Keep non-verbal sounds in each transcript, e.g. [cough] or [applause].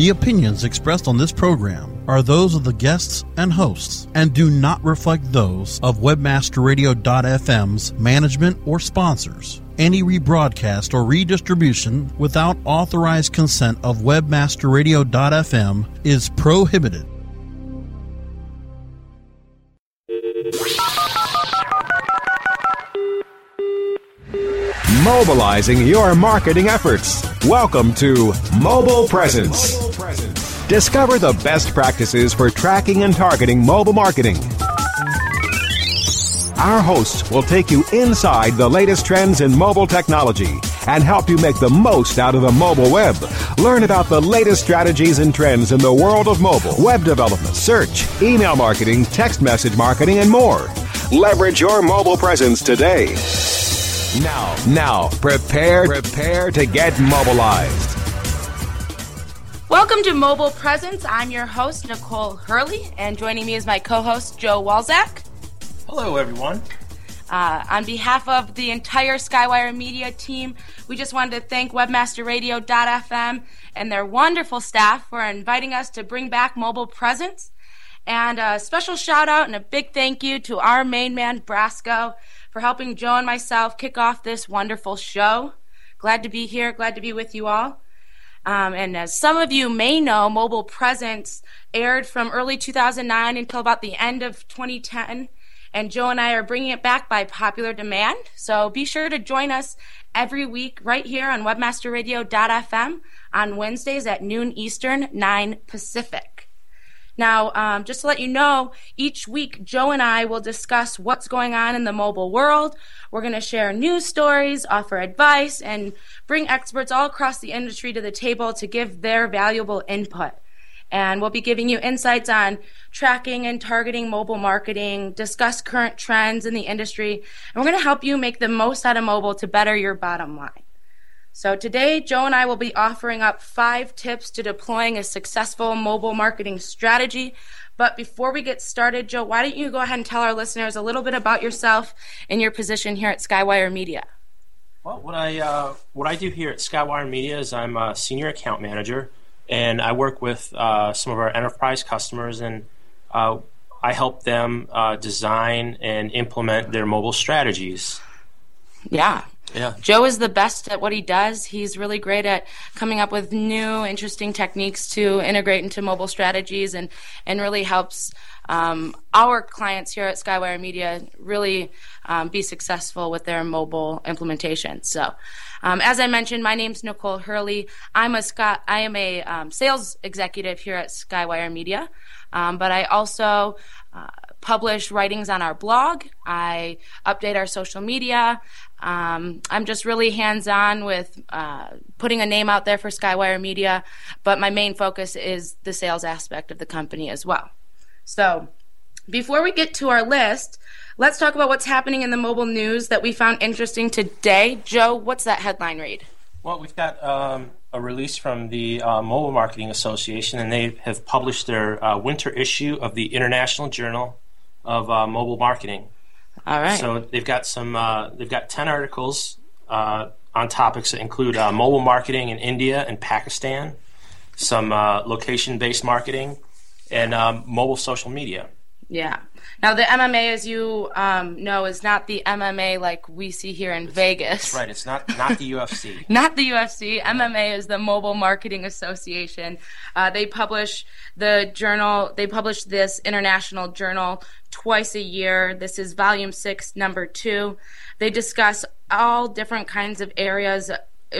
The opinions expressed on this program are those of the guests and hosts and do not reflect those of webmasterradio.fm's management or sponsors. Any rebroadcast or redistribution without authorized consent of webmasterradio.fm is prohibited. Mobilizing your marketing efforts. Welcome to Mobile Presence. Discover the best practices for tracking and targeting mobile marketing. Our hosts will take you inside the latest trends in mobile technology and help you make the most out of the mobile web. Learn about the latest strategies and trends in the world of mobile, web development, search, email marketing, text message marketing, and more. Leverage your mobile presence today. Now, now, prepare, prepare to get mobilized. Welcome to Mobile Presence. I'm your host, Nicole Hurley, and joining me is my co host, Joe Walzak. Hello, everyone. Uh, on behalf of the entire Skywire Media team, we just wanted to thank WebmasterRadio.fm and their wonderful staff for inviting us to bring back Mobile Presence. And a special shout out and a big thank you to our main man, Brasco, for helping Joe and myself kick off this wonderful show. Glad to be here, glad to be with you all. Um, and as some of you may know, Mobile Presence aired from early 2009 until about the end of 2010. And Joe and I are bringing it back by popular demand. So be sure to join us every week right here on webmasterradio.fm on Wednesdays at noon Eastern, 9 Pacific. Now, um, just to let you know, each week Joe and I will discuss what's going on in the mobile world. We're going to share news stories, offer advice, and bring experts all across the industry to the table to give their valuable input. And we'll be giving you insights on tracking and targeting mobile marketing, discuss current trends in the industry, and we're going to help you make the most out of mobile to better your bottom line. So today, Joe and I will be offering up five tips to deploying a successful mobile marketing strategy. But before we get started, Joe, why don't you go ahead and tell our listeners a little bit about yourself and your position here at Skywire Media? Well, what I uh, what I do here at Skywire Media is I'm a senior account manager, and I work with uh, some of our enterprise customers, and uh, I help them uh, design and implement their mobile strategies. Yeah, Yeah. Joe is the best at what he does. He's really great at coming up with new, interesting techniques to integrate into mobile strategies and, and really helps um, our clients here at Skywire Media really um, be successful with their mobile implementation. So, um, as I mentioned, my name's Nicole Hurley. I'm a Scott, I am a um, sales executive here at Skywire Media, um, but I also uh, publish writings on our blog. I update our social media. Um, I'm just really hands on with uh, putting a name out there for Skywire Media, but my main focus is the sales aspect of the company as well. So, before we get to our list, let's talk about what's happening in the mobile news that we found interesting today. Joe, what's that headline read? Well, we've got um, a release from the uh, Mobile Marketing Association, and they have published their uh, winter issue of the International Journal of uh, Mobile Marketing. All right. So they've got some. Uh, they've got ten articles uh, on topics that include uh, mobile marketing in India and Pakistan, some uh, location-based marketing, and um, mobile social media. Yeah. Now the MMA, as you um, know, is not the MMA like we see here in Vegas. That's right. It's not not the UFC. [laughs] not the UFC. MMA is the Mobile Marketing Association. Uh, they publish the journal. They publish this international journal twice a year. This is volume six, number two. They discuss all different kinds of areas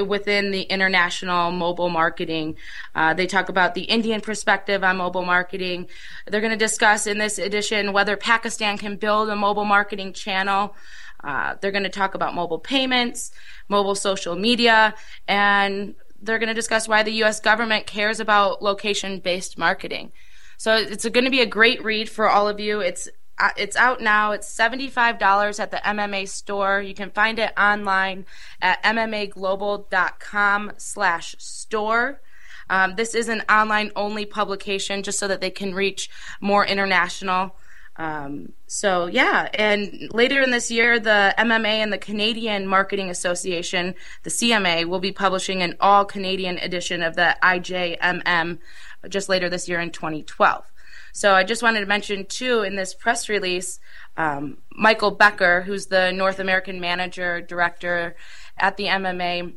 within the international mobile marketing. Uh, they talk about the Indian perspective on mobile marketing. They're going to discuss in this edition whether Pakistan can build a mobile marketing channel. Uh, they're going to talk about mobile payments, mobile social media, and they're going to discuss why the U.S. government cares about location based marketing. So it's going to be a great read for all of you. It's it's out now. It's $75 at the MMA store. You can find it online at mmaglobal.com slash store. Um, this is an online only publication just so that they can reach more international. Um, so yeah, and later in this year, the MMA and the Canadian Marketing Association, the CMA, will be publishing an all Canadian edition of the IJMM just later this year in 2012. So I just wanted to mention too in this press release, um, Michael Becker, who's the North American manager director at the MMA.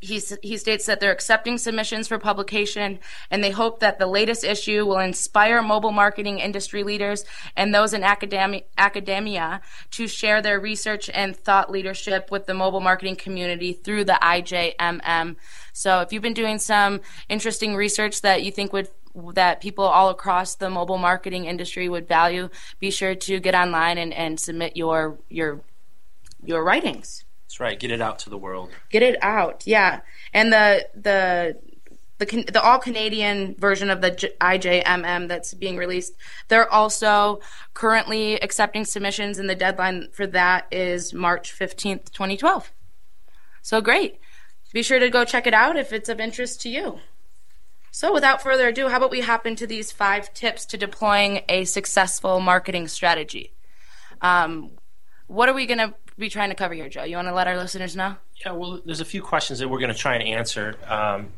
He, he states that they're accepting submissions for publication and they hope that the latest issue will inspire mobile marketing industry leaders and those in academia, academia to share their research and thought leadership with the mobile marketing community through the IJMM. So if you've been doing some interesting research that you think would that people all across the mobile marketing industry would value, be sure to get online and, and submit your your your writings. That's right. Get it out to the world. Get it out. Yeah. And the the the, the all Canadian version of the IJMM that's being released, they're also currently accepting submissions, and the deadline for that is March 15th, 2012. So great. Be sure to go check it out if it's of interest to you. So, without further ado, how about we hop into these five tips to deploying a successful marketing strategy? Um, what are we going to be trying to cover here, Joe? You want to let our listeners know? Yeah, well, there's a few questions that we're going to try and answer. Um,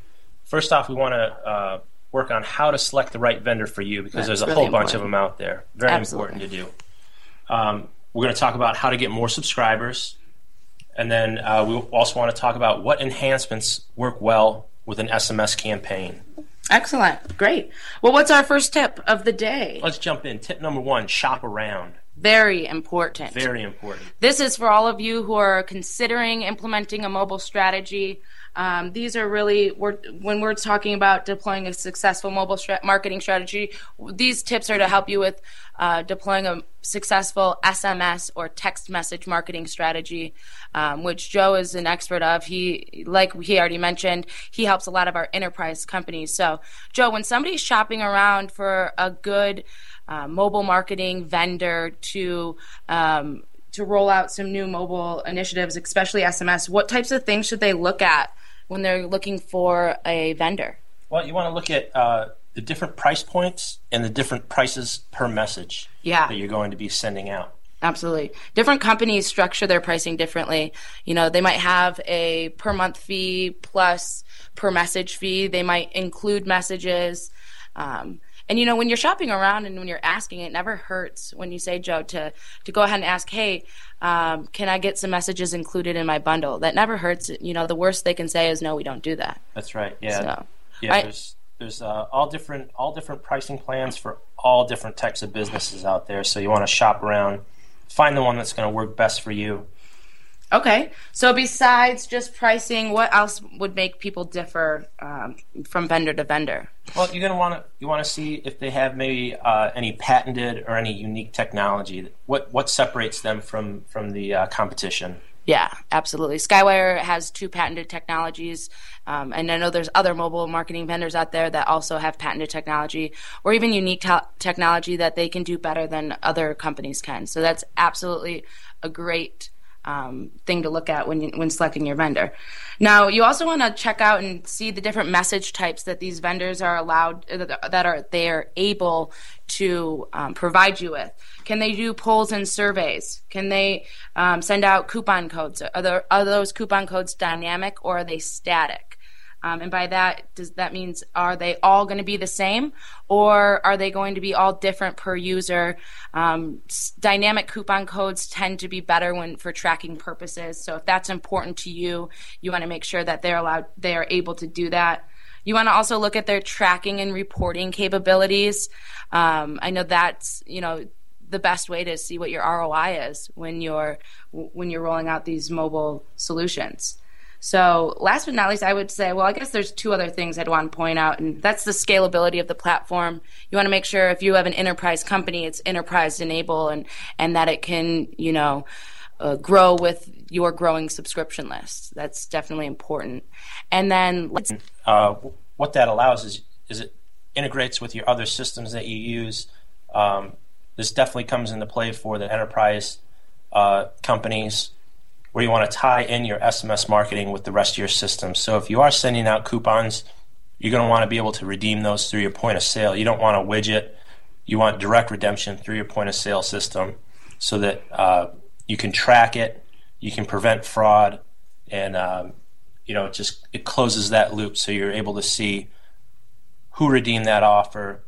first off, we want to uh, work on how to select the right vendor for you because That's there's a really whole important. bunch of them out there. Very Absolutely. important to do. Um, we're going to talk about how to get more subscribers. And then uh, we also want to talk about what enhancements work well with an SMS campaign. Excellent. Great. Well, what's our first tip of the day? Let's jump in. Tip number one shop around. Very important. Very important. This is for all of you who are considering implementing a mobile strategy. Um, these are really we're, when we're talking about deploying a successful mobile stra- marketing strategy. These tips are to help you with uh, deploying a successful SMS or text message marketing strategy, um, which Joe is an expert of. He, like he already mentioned, he helps a lot of our enterprise companies. So, Joe, when somebody's shopping around for a good uh, mobile marketing vendor to um, to roll out some new mobile initiatives, especially SMS, what types of things should they look at when they're looking for a vendor? Well, you want to look at uh, the different price points and the different prices per message yeah. that you're going to be sending out. Absolutely. Different companies structure their pricing differently. You know, they might have a per month fee plus per message fee. They might include messages. Um, and you know, when you're shopping around and when you're asking, it never hurts when you say, Joe, to to go ahead and ask, hey, um, can I get some messages included in my bundle? That never hurts. You know, the worst they can say is, no, we don't do that. That's right. Yeah. So, yeah. I, there's there's uh, all different all different pricing plans for all different types of businesses out there. So you want to shop around, find the one that's going to work best for you. Okay. So besides just pricing, what else would make people differ um, from vendor to vendor? Well, you're gonna want to you want to see if they have maybe uh, any patented or any unique technology. What what separates them from from the uh, competition? Yeah, absolutely. Skywire has two patented technologies, um, and I know there's other mobile marketing vendors out there that also have patented technology or even unique te- technology that they can do better than other companies can. So that's absolutely a great um, thing to look at when you, when selecting your vendor. Now, you also want to check out and see the different message types that these vendors are allowed that are they are able to um, provide you with. Can they do polls and surveys? Can they um, send out coupon codes? Are, there, are those coupon codes dynamic or are they static? Um, and by that, does that means are they all going to be the same, or are they going to be all different per user? Um, dynamic coupon codes tend to be better when for tracking purposes. So if that's important to you, you want to make sure that they're allowed, they are able to do that. You want to also look at their tracking and reporting capabilities. Um, I know that's you know the best way to see what your ROI is when you're when you're rolling out these mobile solutions. So, last but not least, I would say, well, I guess there's two other things I'd want to point out, and that's the scalability of the platform. You want to make sure if you have an enterprise company, it's enterprise enable, and and that it can, you know, uh, grow with your growing subscription list. That's definitely important. And then let's. Uh, what that allows is is it integrates with your other systems that you use. Um, this definitely comes into play for the enterprise uh, companies where you want to tie in your SMS marketing with the rest of your system. So if you are sending out coupons, you're going to want to be able to redeem those through your point of sale. You don't want a widget. You want direct redemption through your point of sale system so that uh, you can track it, you can prevent fraud, and um, you know it just it closes that loop so you're able to see who redeemed that offer,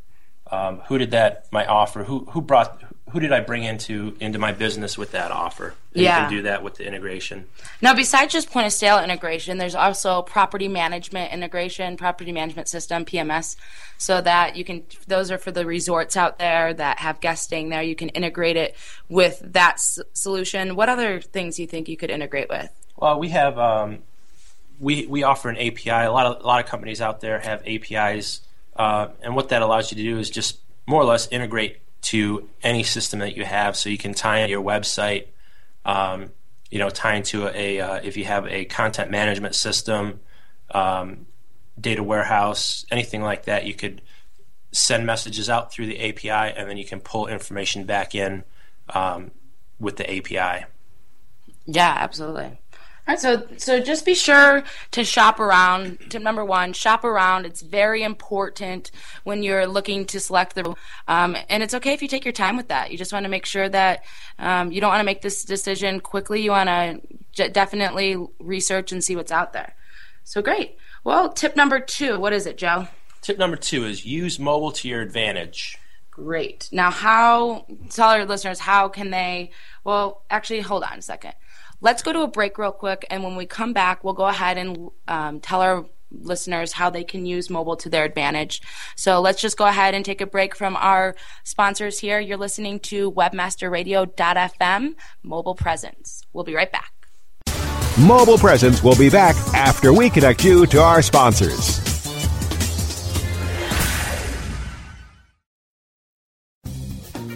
um, who did that my offer, who who brought who did I bring into into my business with that offer? And yeah. you can do that with the integration. Now, besides just point of sale integration, there's also property management integration, property management system (PMS), so that you can. Those are for the resorts out there that have guests staying there. You can integrate it with that s- solution. What other things do you think you could integrate with? Well, we have um, we we offer an API. A lot of a lot of companies out there have APIs, uh, and what that allows you to do is just more or less integrate to any system that you have. So you can tie in your website, um, you know, tie into a, uh, if you have a content management system, um, data warehouse, anything like that, you could send messages out through the API and then you can pull information back in um, with the API. Yeah, absolutely. All right, so so just be sure to shop around. Tip number one: shop around. It's very important when you're looking to select the. Um, and it's okay if you take your time with that. You just want to make sure that um, you don't want to make this decision quickly. You want to j- definitely research and see what's out there. So great. Well, tip number two. What is it, Joe? Tip number two is use mobile to your advantage. Great. Now, how tell our listeners how can they? Well, actually, hold on a second. Let's go to a break real quick, and when we come back, we'll go ahead and um, tell our listeners how they can use mobile to their advantage. So let's just go ahead and take a break from our sponsors here. You're listening to webmasterradio.fm mobile presence. We'll be right back. Mobile Presence will be back after we connect you to our sponsors.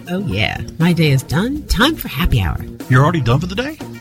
Oh, yeah. My day is done. Time for happy hour. You're already done for the day?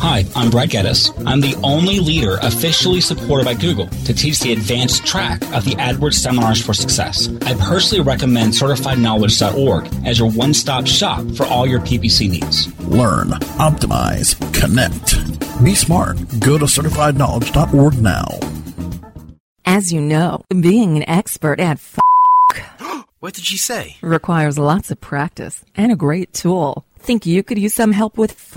Hi, I'm Brad Geddes. I'm the only leader officially supported by Google to teach the advanced track of the AdWords Seminars for Success. I personally recommend CertifiedKnowledge.org as your one-stop shop for all your PPC needs. Learn, optimize, connect. Be smart. Go to CertifiedKnowledge.org now. As you know, being an expert at f- [gasps] What did she say? requires lots of practice and a great tool. Think you could use some help with f-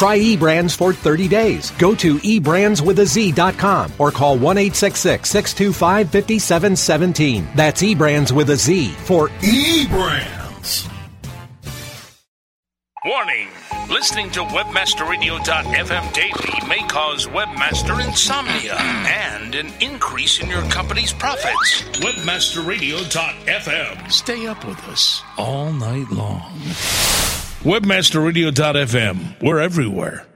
Try eBrands for 30 days. Go to eBrandsWithAZ.com or call 1 625 5717. That's eBrands with a Z for eBrands. Warning! Listening to WebmasterRadio.fm daily may cause webmaster insomnia and an increase in your company's profits. WebmasterRadio.fm. Stay up with us all night long. WebmasterRadio.fm. We're everywhere.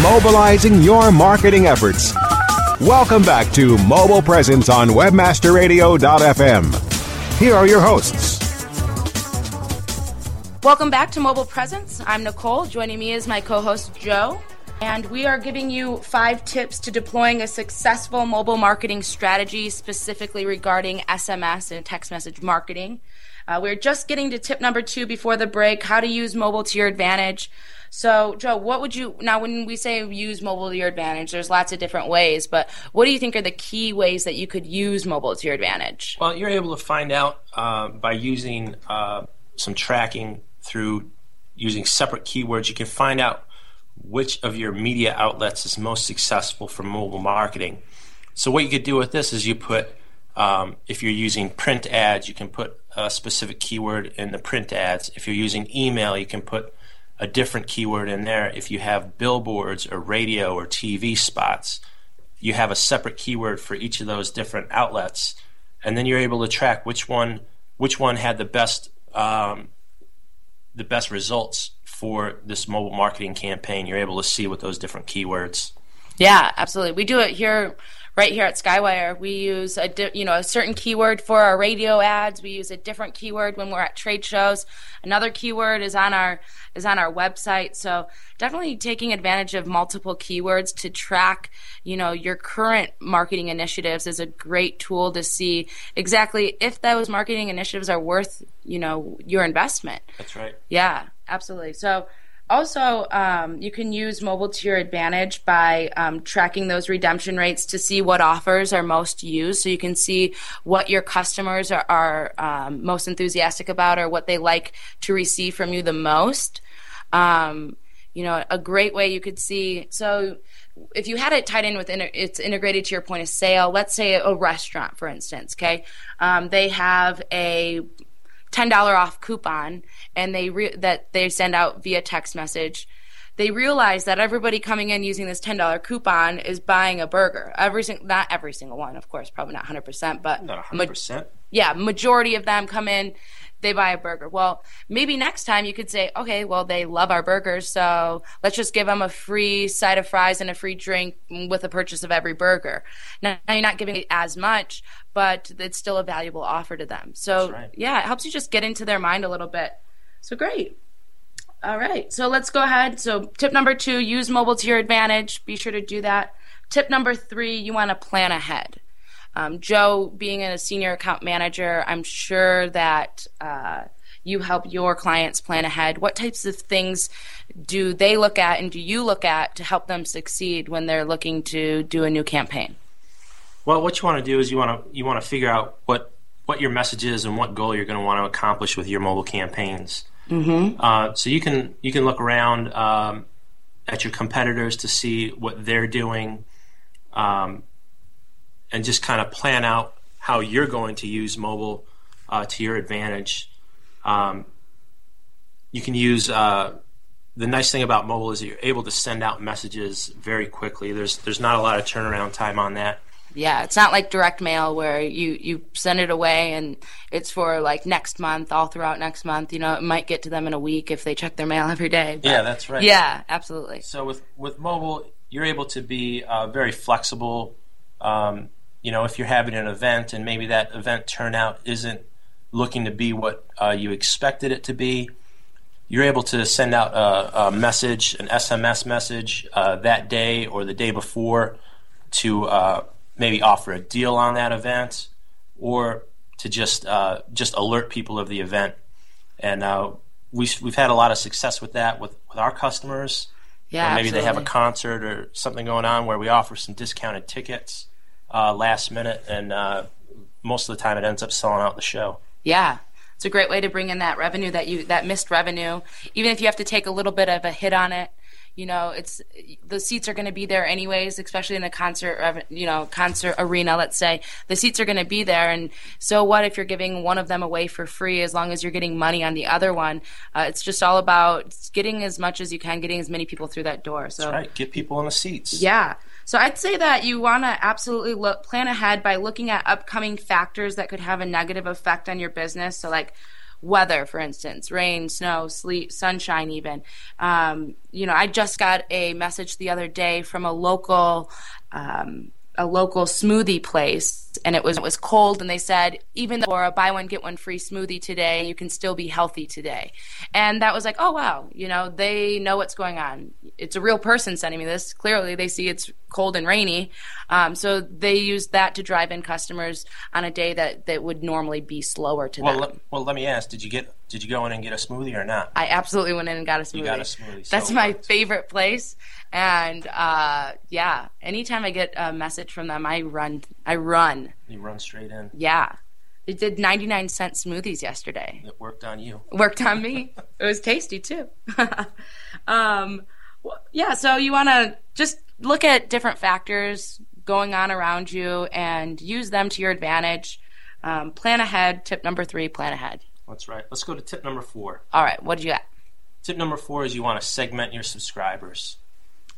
Mobilizing your marketing efforts. Welcome back to Mobile Presence on WebmasterRadio.fm. Here are your hosts. Welcome back to Mobile Presence. I'm Nicole. Joining me is my co host, Joe. And we are giving you five tips to deploying a successful mobile marketing strategy, specifically regarding SMS and text message marketing. Uh, we're just getting to tip number two before the break how to use mobile to your advantage. So, Joe, what would you now when we say use mobile to your advantage? There's lots of different ways, but what do you think are the key ways that you could use mobile to your advantage? Well, you're able to find out uh, by using uh, some tracking through using separate keywords. You can find out which of your media outlets is most successful for mobile marketing. So, what you could do with this is you put, um, if you're using print ads, you can put a specific keyword in the print ads. If you're using email, you can put a different keyword in there. If you have billboards or radio or TV spots, you have a separate keyword for each of those different outlets, and then you're able to track which one which one had the best um, the best results for this mobile marketing campaign. You're able to see with those different keywords. Yeah, absolutely. We do it here right here at Skywire, we use a di- you know a certain keyword for our radio ads. We use a different keyword when we're at trade shows. Another keyword is on our is on our website. So definitely taking advantage of multiple keywords to track you know your current marketing initiatives is a great tool to see exactly if those marketing initiatives are worth you know your investment. That's right. Yeah, absolutely. So also, um, you can use mobile to your advantage by um, tracking those redemption rates to see what offers are most used. So you can see what your customers are, are um, most enthusiastic about or what they like to receive from you the most. Um, you know, a great way you could see. So if you had it tied in with inter- it's integrated to your point of sale. Let's say a restaurant, for instance. Okay, um, they have a ten dollar off coupon and they re- that they send out via text message. They realize that everybody coming in using this $10 coupon is buying a burger. Every single not every single one of course probably not 100% but not 100% ma- yeah majority of them come in they buy a burger. Well, maybe next time you could say, okay, well, they love our burgers, so let's just give them a free side of fries and a free drink with the purchase of every burger. Now, you're not giving it as much, but it's still a valuable offer to them. So, right. yeah, it helps you just get into their mind a little bit. So, great. All right, so let's go ahead. So, tip number two use mobile to your advantage. Be sure to do that. Tip number three you want to plan ahead. Um, Joe, being a senior account manager, I'm sure that uh, you help your clients plan ahead. What types of things do they look at and do you look at to help them succeed when they're looking to do a new campaign? Well, what you want to do is you want to you want to figure out what what your message is and what goal you're going to want to accomplish with your mobile campaigns. Mm-hmm. Uh, so you can you can look around um, at your competitors to see what they're doing. Um, and just kind of plan out how you're going to use mobile uh, to your advantage. Um, you can use uh, the nice thing about mobile is that you're able to send out messages very quickly. There's there's not a lot of turnaround time on that. Yeah, it's not like direct mail where you, you send it away and it's for like next month, all throughout next month. You know, it might get to them in a week if they check their mail every day. yeah, that's right. Yeah, absolutely. So with with mobile, you're able to be uh, very flexible. Um, you know, if you're having an event and maybe that event turnout isn't looking to be what uh, you expected it to be, you're able to send out a, a message, an SMS message uh, that day or the day before to uh, maybe offer a deal on that event or to just uh, just alert people of the event. And uh, we, we've had a lot of success with that with, with our customers. Yeah, Or maybe they have a concert or something going on where we offer some discounted tickets uh, last minute, and uh, most of the time it ends up selling out the show. Yeah. It's a great way to bring in that revenue that you that missed revenue. Even if you have to take a little bit of a hit on it, you know, it's the seats are going to be there anyways, especially in a concert, you know, concert arena, let's say. The seats are going to be there and so what if you're giving one of them away for free as long as you're getting money on the other one? Uh, it's just all about getting as much as you can, getting as many people through that door. So That's right. Get people in the seats. yeah. So I'd say that you want to absolutely look, plan ahead by looking at upcoming factors that could have a negative effect on your business. So like weather, for instance, rain, snow, sleet, sunshine, even. Um, you know, I just got a message the other day from a local. Um, a local smoothie place and it was it was cold and they said even though a buy one get one free smoothie today you can still be healthy today and that was like oh wow you know they know what's going on it's a real person sending me this clearly they see it's cold and rainy um, so they use that to drive in customers on a day that that would normally be slower to Well, them let, well, let me ask: Did you get did you go in and get a smoothie or not? I absolutely went in and got a smoothie. You got a smoothie, That's so my favorite place. And uh, yeah, anytime I get a message from them, I run. I run. You run straight in. Yeah, they did ninety nine cent smoothies yesterday. It worked on you. Worked on me. it was tasty too. [laughs] um, yeah, so you want to just look at different factors going on around you and use them to your advantage. Um, plan ahead. Tip number three: plan ahead. That's right. Let's go to tip number four. All right, what did you got? Tip number four is you want to segment your subscribers.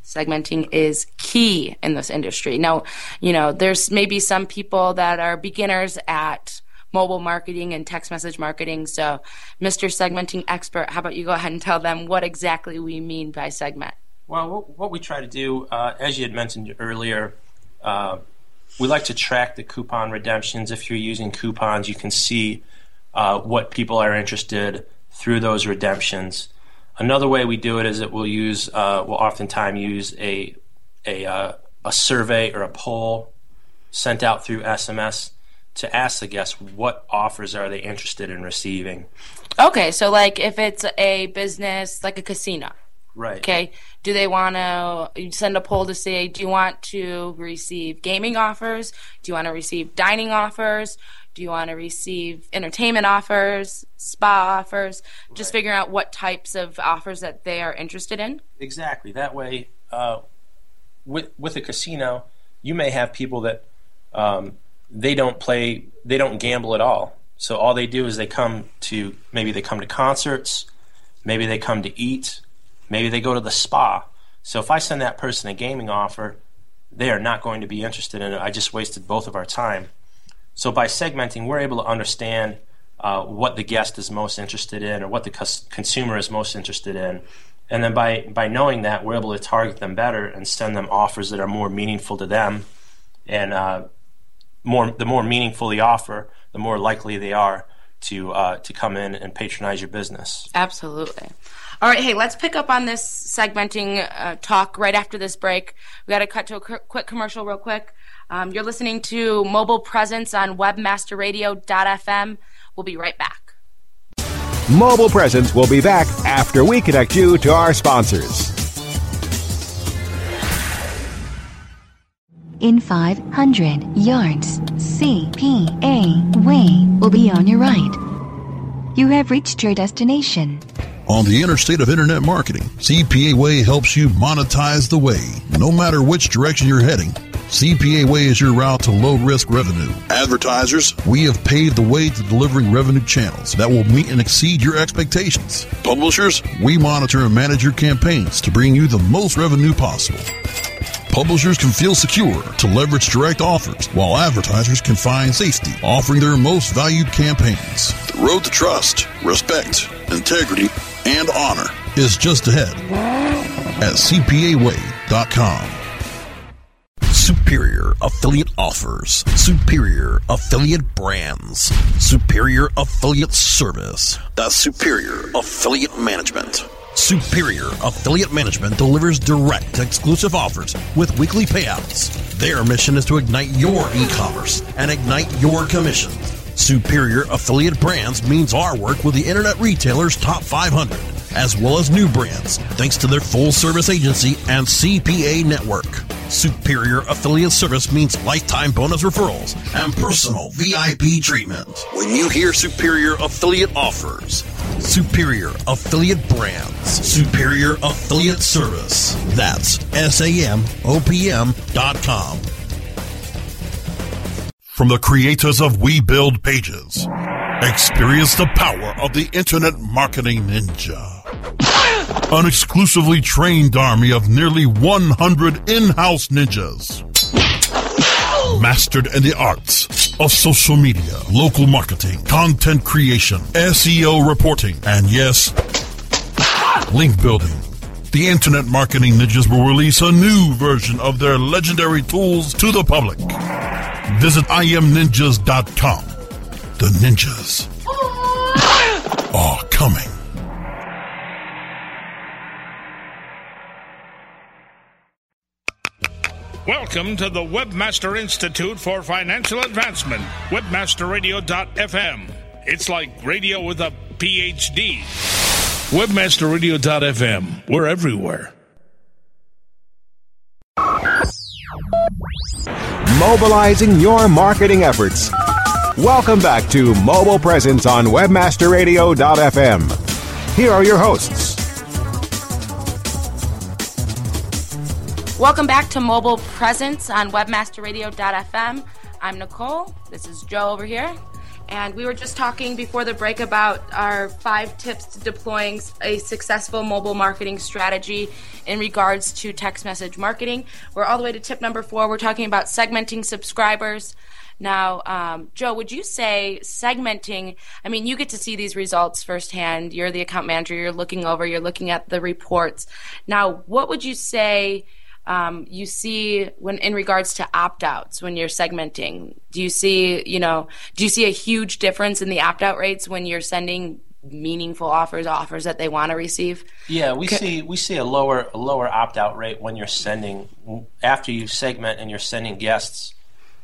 Segmenting is key in this industry. Now, you know, there's maybe some people that are beginners at mobile marketing and text message marketing. So, Mr. Segmenting Expert, how about you go ahead and tell them what exactly we mean by segment? Well, what, we try to do, uh, as you had mentioned earlier, uh, we like to track the coupon redemptions. If you're using coupons, you can see uh, what people are interested through those redemptions. Another way we do it is that we'll use, uh, we'll oftentimes use a a uh, a survey or a poll sent out through SMS to ask the guests what offers are they interested in receiving. Okay, so like if it's a business like a casino, Right. okay, do they want to you send a poll to say, do you want to receive gaming offers? Do you want to receive dining offers? Do you want to receive entertainment offers, spa offers? Just figuring out what types of offers that they are interested in. Exactly. That way, uh, with with a casino, you may have people that um, they don't play, they don't gamble at all. So all they do is they come to maybe they come to concerts, maybe they come to eat, maybe they go to the spa. So if I send that person a gaming offer, they are not going to be interested in it. I just wasted both of our time. So by segmenting, we're able to understand uh, what the guest is most interested in or what the cus- consumer is most interested in. And then by, by knowing that, we're able to target them better and send them offers that are more meaningful to them. And uh, more the more meaningful the offer, the more likely they are to uh, to come in and patronize your business. Absolutely. All right, hey, let's pick up on this segmenting uh, talk right after this break. We got to cut to a qu- quick commercial, real quick. Um, you're listening to Mobile Presence on WebmasterRadio.fm. We'll be right back. Mobile Presence will be back after we connect you to our sponsors. In 500 yards, CPA Way will be on your right. You have reached your destination. On the interstate of internet marketing, CPA Way helps you monetize the way, no matter which direction you're heading. CPA Way is your route to low risk revenue. Advertisers, we have paved the way to delivering revenue channels that will meet and exceed your expectations. Publishers, we monitor and manage your campaigns to bring you the most revenue possible. Publishers can feel secure to leverage direct offers, while advertisers can find safety offering their most valued campaigns. The road to trust, respect, integrity, and honor is just ahead at CPAway.com. Superior affiliate offers, superior affiliate brands, superior affiliate service. That's superior affiliate management. Superior Affiliate Management delivers direct exclusive offers with weekly payouts. Their mission is to ignite your e commerce and ignite your commissions. Superior affiliate brands means our work with the internet retailers top 500, as well as new brands, thanks to their full service agency and CPA network. Superior affiliate service means lifetime bonus referrals and personal VIP treatment. When you hear Superior affiliate offers, Superior affiliate brands, Superior affiliate service. That's SAMOPM dot com. From the creators of We Build Pages, experience the power of the Internet Marketing Ninja. An exclusively trained army of nearly 100 in-house ninjas. Mastered in the arts of social media, local marketing, content creation, SEO reporting, and yes, link building. The Internet Marketing Ninjas will release a new version of their legendary tools to the public. Visit IMNinjas.com. The ninjas are coming. Welcome to the Webmaster Institute for Financial Advancement, webmasterradio.fm. It's like radio with a PhD. Webmasterradio.fm. We're everywhere. Mobilizing your marketing efforts. Welcome back to Mobile Presence on WebmasterRadio.fm. Here are your hosts. Welcome back to Mobile Presence on WebmasterRadio.fm. I'm Nicole. This is Joe over here. And we were just talking before the break about our five tips to deploying a successful mobile marketing strategy in regards to text message marketing. We're all the way to tip number four. We're talking about segmenting subscribers. Now, um, Joe, would you say segmenting? I mean, you get to see these results firsthand. You're the account manager, you're looking over, you're looking at the reports. Now, what would you say? Um, you see when in regards to opt-outs when you're segmenting do you see you know do you see a huge difference in the opt-out rates when you're sending meaningful offers offers that they want to receive Yeah, we see we see a lower a lower opt out rate when you're sending after you segment and you're sending guests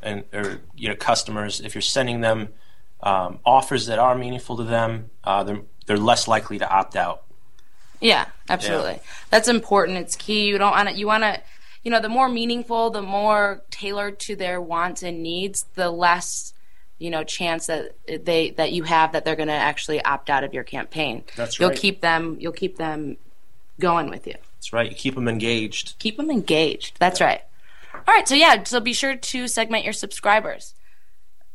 and or you know customers. If you're sending them um, offers that are meaningful to them, uh, they're they're less likely to opt out. Yeah, absolutely. That's important. It's key. You don't want to. You want to. You know, the more meaningful, the more tailored to their wants and needs, the less you know chance that they that you have that they're going to actually opt out of your campaign. That's You'll right. keep them. You'll keep them going with you. That's right. You keep them engaged. Keep them engaged. That's right. All right. So yeah. So be sure to segment your subscribers.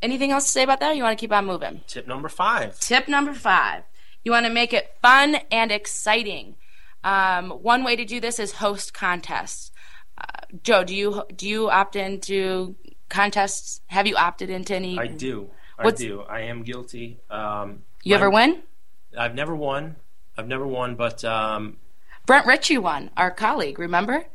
Anything else to say about that? Or you want to keep on moving? Tip number five. Tip number five. You want to make it fun and exciting. Um, one way to do this is host contests. Uh, Joe, do you do you opt into contests? Have you opted into any? I do. What's- I do. I am guilty. Um, You ever my- win? I've never won. I've never won, but um, Brent Ritchie won. Our colleague, remember?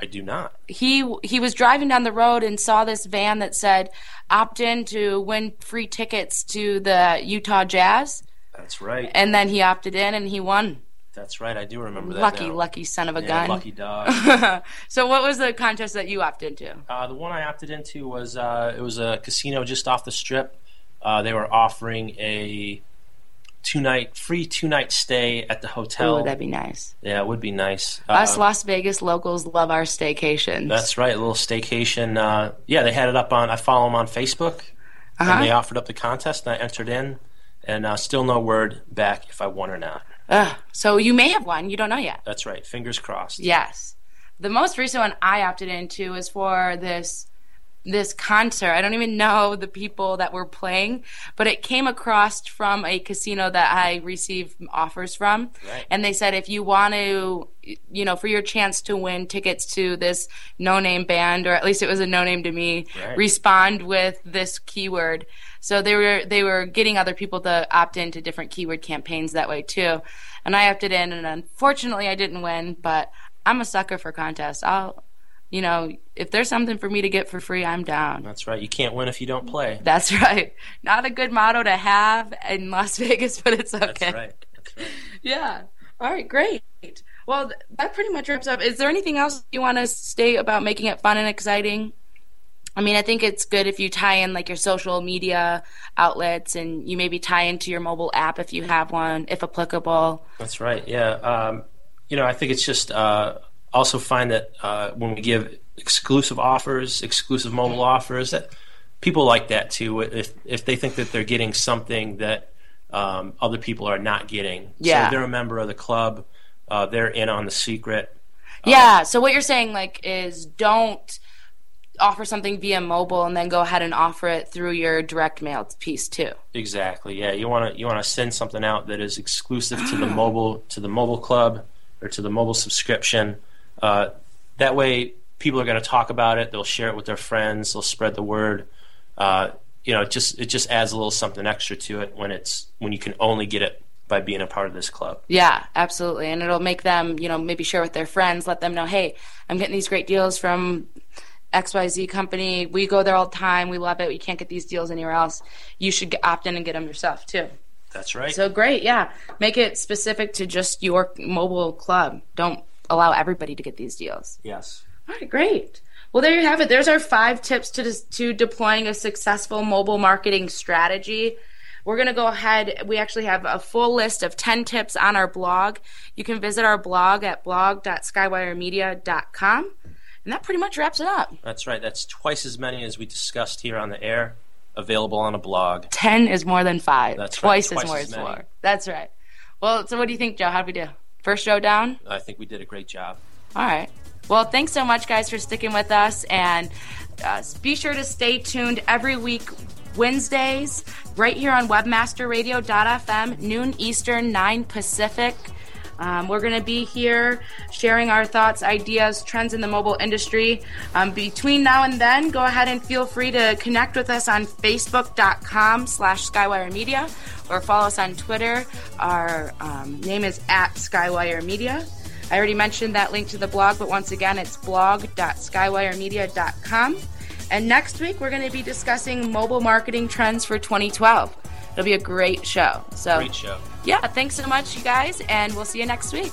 I do not. He he was driving down the road and saw this van that said opt in to win free tickets to the Utah Jazz, That's right. and then he opted in and he won. That's right. I do remember that. Lucky, now. lucky son of a Yeah, gun. Lucky dog. [laughs] so, what was the contest that you opted into? Uh, the one I opted into was uh, it was a casino just off the strip. Uh, they were offering a two night free two night stay at the hotel. Oh, that'd be nice. yeah, it would be nice. Us Uh, Las Vegas locals love our staycations. That's right, a little staycation. Uh, yeah, they had it up on. I follow them on Facebook, Uh-huh. and they offered up the contest, and I entered in, and uh, still no word back if I won or not. Ugh, so you may have won. You don't know yet. That's right. Fingers crossed. Yes. The most recent one I opted into is for this this concert. I don't even know the people that were playing, but it came across from a casino that I received offers from. Right. And they said if you want to you know, for your chance to win tickets to this no name band, or at least it was a no name to me, Right. respond with this keyword. So they were they were getting other people to opt into different keyword campaigns that way too. And I opted in and unfortunately I didn't win, but I'm a sucker for contests. I'll you know, if there's something for me to get for free, I'm down. That's right. You can't win if you don't play. That's right. Not a good motto to have in Las [laughs] Vegas, but it's okay. That's right. That's right. [laughs] Yeah. All right, great. Well, that pretty much wraps up. Is there anything else you want to state about making it fun and exciting? I mean, I think it's good if you tie in like your social media outlets and you maybe tie into your mobile app if you have one, if applicable. That's right. Yeah. Um, you know, I think it's just uh, also find that uh, when we give exclusive offers, exclusive mobile offers, that people like that too. If if they think that they're getting something that um, other people are not getting, Yeah. so they're a member of the club. Uh, they're in on the secret. Yeah. So what you're saying like is don't offer something via mobile and then go ahead and offer it through your direct mail piece too. Exactly. Yeah, you want to you want to send something out that is exclusive to the [gasps] mobile to the mobile club or to the mobile subscription. Uh, that way, people are going to talk about it. They'll share it with their friends. They'll spread the word. Uh, you know, it just it just adds a little something extra to it when it's when you can only get it by being a part of this club. Yeah, absolutely. And it'll make them, you know, maybe share with their friends, let them know, hey, I'm getting these great deals from XYZ company. We go there all the time. We love it. We can't get these deals anywhere else. You should opt in and get them yourself too. That's right. So great, yeah. Make it specific to just your mobile club. Don't allow everybody to get these deals. Yes. All right, great. Well, there you have it. There's our five tips to to deploying a successful mobile marketing strategy. We're going to go ahead. We actually have a full list of 10 tips on our blog. You can visit our blog at blog.skywiremedia.com. And that pretty much wraps it up. That's right. That's twice as many as we discussed here on the air. Available on a blog. 10 is more than five. That's right. Twice, Twice is more as is many. more. That's right. Well, so what do you think, Joe? How'd we do? First show down? I think we did a great job. All right. Well, thanks so much, guys, for sticking with us. And uh, be sure to stay tuned every week, Wednesdays, right here on webmasterradio.fm, noon Eastern, 9 Pacific. Um, we're going to be here sharing our thoughts, ideas, trends in the mobile industry. Um, between now and then, go ahead and feel free to connect with us on facebook.com slash Skywire Media or follow us on Twitter. Our um, name is at Skywire Media. I already mentioned that link to the blog, but once again, it's blog.skywiremedia.com. And next week, we're going to be discussing mobile marketing trends for 2012. It'll be a great show. So, Great show. yeah, thanks so much, you guys, and we'll see you next week.